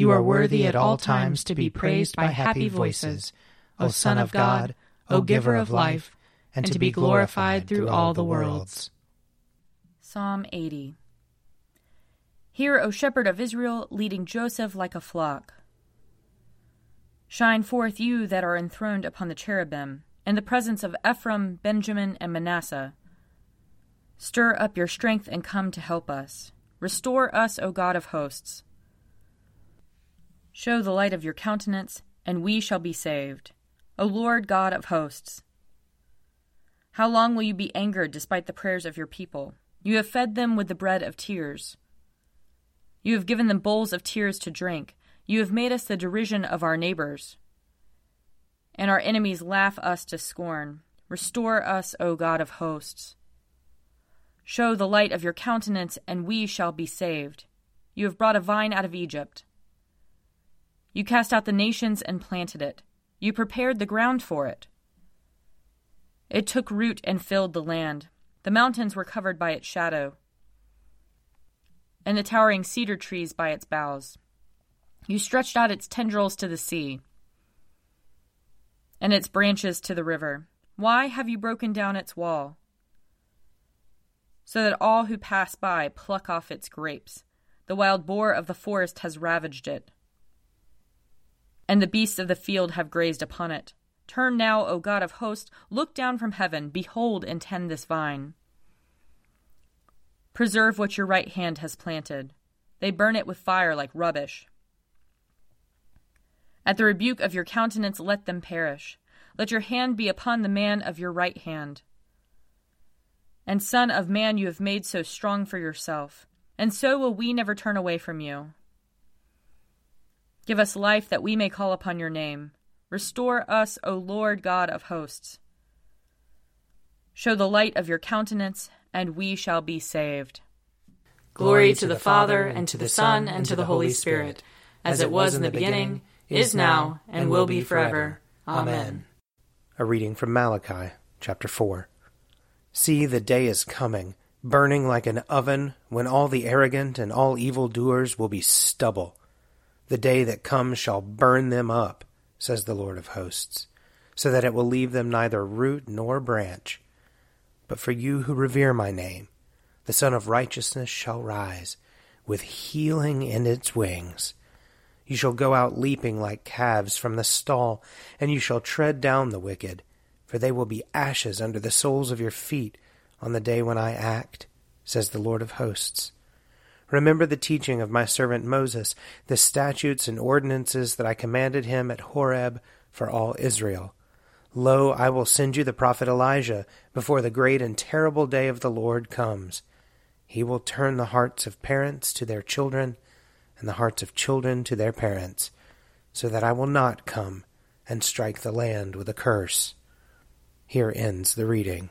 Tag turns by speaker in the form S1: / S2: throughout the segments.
S1: You are worthy at all times to be praised by happy voices, O Son of God, O Giver of life, and to be glorified through all the worlds.
S2: Psalm 80 Hear, O Shepherd of Israel, leading Joseph like a flock. Shine forth, you that are enthroned upon the cherubim, in the presence of Ephraim, Benjamin, and Manasseh. Stir up your strength and come to help us. Restore us, O God of hosts. Show the light of your countenance, and we shall be saved. O Lord God of hosts. How long will you be angered despite the prayers of your people? You have fed them with the bread of tears. You have given them bowls of tears to drink. You have made us the derision of our neighbors. And our enemies laugh us to scorn. Restore us, O God of hosts. Show the light of your countenance, and we shall be saved. You have brought a vine out of Egypt. You cast out the nations and planted it. You prepared the ground for it. It took root and filled the land. The mountains were covered by its shadow, and the towering cedar trees by its boughs. You stretched out its tendrils to the sea, and its branches to the river. Why have you broken down its wall? So that all who pass by pluck off its grapes. The wild boar of the forest has ravaged it, and the beasts of the field have grazed upon it. Turn now, O God of hosts, look down from heaven, behold and tend this vine. Preserve what your right hand has planted. They burn it with fire like rubbish. At the rebuke of your countenance, let them perish. Let your hand be upon the man of your right hand. And, Son of Man, you have made so strong for yourself, and so will we never turn away from you. Give us life that we may call upon your name. Restore us, O Lord God of hosts. Show the light of your countenance, and we shall be saved.
S3: Glory to the Father, and to the Son, and to the Holy Spirit, as it was in the beginning is now, and will be forever. Amen.
S1: A reading from Malachi, chapter 4. See, the day is coming, burning like an oven, when all the arrogant and all evil doers will be stubble. The day that comes shall burn them up, says the Lord of hosts, so that it will leave them neither root nor branch. But for you who revere my name, the Sun of Righteousness shall rise, with healing in its wings. You shall go out leaping like calves from the stall, and you shall tread down the wicked, for they will be ashes under the soles of your feet on the day when I act, says the Lord of hosts. Remember the teaching of my servant Moses, the statutes and ordinances that I commanded him at Horeb for all Israel. Lo, I will send you the prophet Elijah before the great and terrible day of the Lord comes. He will turn the hearts of parents to their children and the hearts of children to their parents, so that I will not come and strike the land with a curse. Here ends the reading.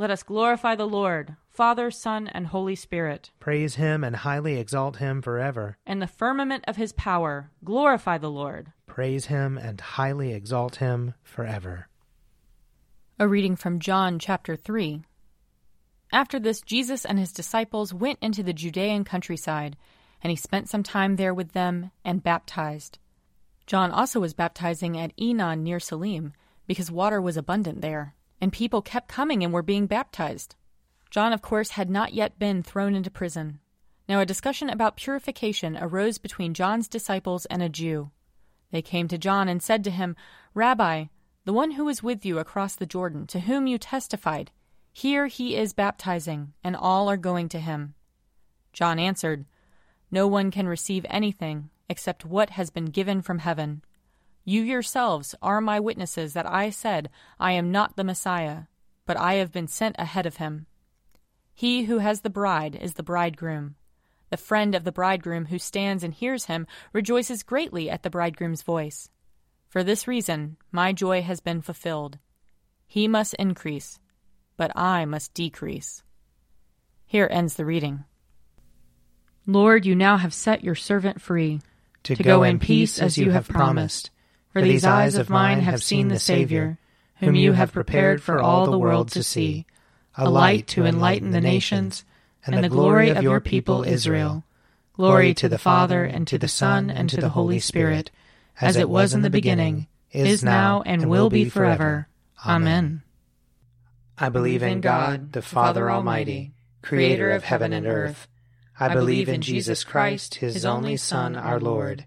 S2: Let us glorify the Lord, Father, Son, and Holy Spirit.
S1: Praise him and highly exalt him forever.
S2: In the firmament of his power, glorify the Lord.
S1: Praise him and highly exalt him forever.
S2: A reading from John chapter 3. After this, Jesus and his disciples went into the Judean countryside, and he spent some time there with them and baptized. John also was baptizing at Aenon near Salim, because water was abundant there, and people kept coming and were being baptized. John, of course, had not yet been thrown into prison. Now a discussion about purification arose between John's disciples and a Jew. They came to John and said to him, Rabbi, the one who was with you across the Jordan, to whom you testified, here he is baptizing, and all are going to him. John answered, No one can receive anything except what has been given from heaven. You yourselves are my witnesses that I said, I am not the Messiah, but I have been sent ahead of him. He who has the bride is the bridegroom. The friend of the bridegroom who stands and hears him rejoices greatly at the bridegroom's voice. For this reason, my joy has been fulfilled. He must increase, but I must decrease. Here ends the reading. Lord, you now have set your servant free
S1: To, go, in peace as you have promised.
S2: For these eyes of mine have seen the Savior, whom you have prepared for all the world to see, a light to enlighten the nations, and the glory of your people Israel. Glory to the Father, and to the Son, and to the Holy Spirit, as it was in the beginning, is now, and will be forever. Amen.
S1: I believe in God, the Father Almighty, creator of heaven and earth. I believe in Jesus Christ, his only Son, our Lord.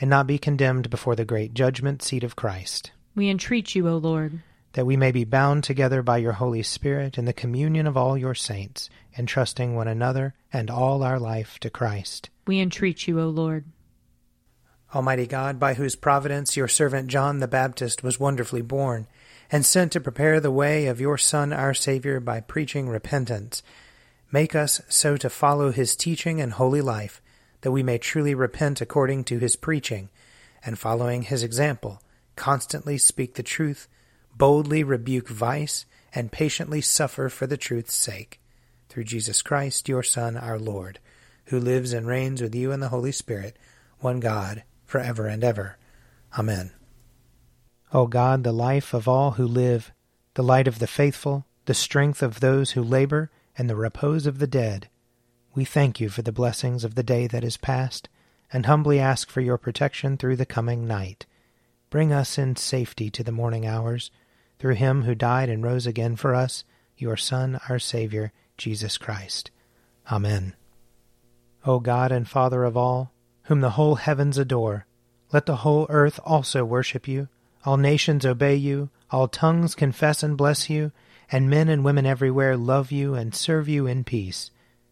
S1: and not be condemned before the great judgment seat of Christ,
S4: We entreat you, O Lord.
S1: that we may be bound together by your Holy Spirit in the communion of all your saints, entrusting one another and all our life to Christ.
S4: We entreat you, O Lord.
S1: Almighty God, by whose providence your servant John the Baptist was wonderfully born, and sent to prepare the way of your Son, our Savior, by preaching repentance, make us so to follow his teaching and holy life, that we may truly repent according to his preaching, and following his example, constantly speak the truth, boldly rebuke vice, and patiently suffer for the truth's sake. Through Jesus Christ, your Son, our Lord, who lives and reigns with you in the Holy Spirit, one God, for ever and ever. Amen. O God, the life of all who live, the light of the faithful, the strength of those who labor, and the repose of the dead, we thank you for the blessings of the day that is past, and humbly ask for your protection through the coming night. Bring us in safety to the morning hours, through him who died and rose again for us, your Son, our Savior, Jesus Christ. Amen. O God and Father of all, whom the whole heavens adore, let the whole earth also worship you, all nations obey you, all tongues confess and bless you, and men and women everywhere love you and serve you in peace.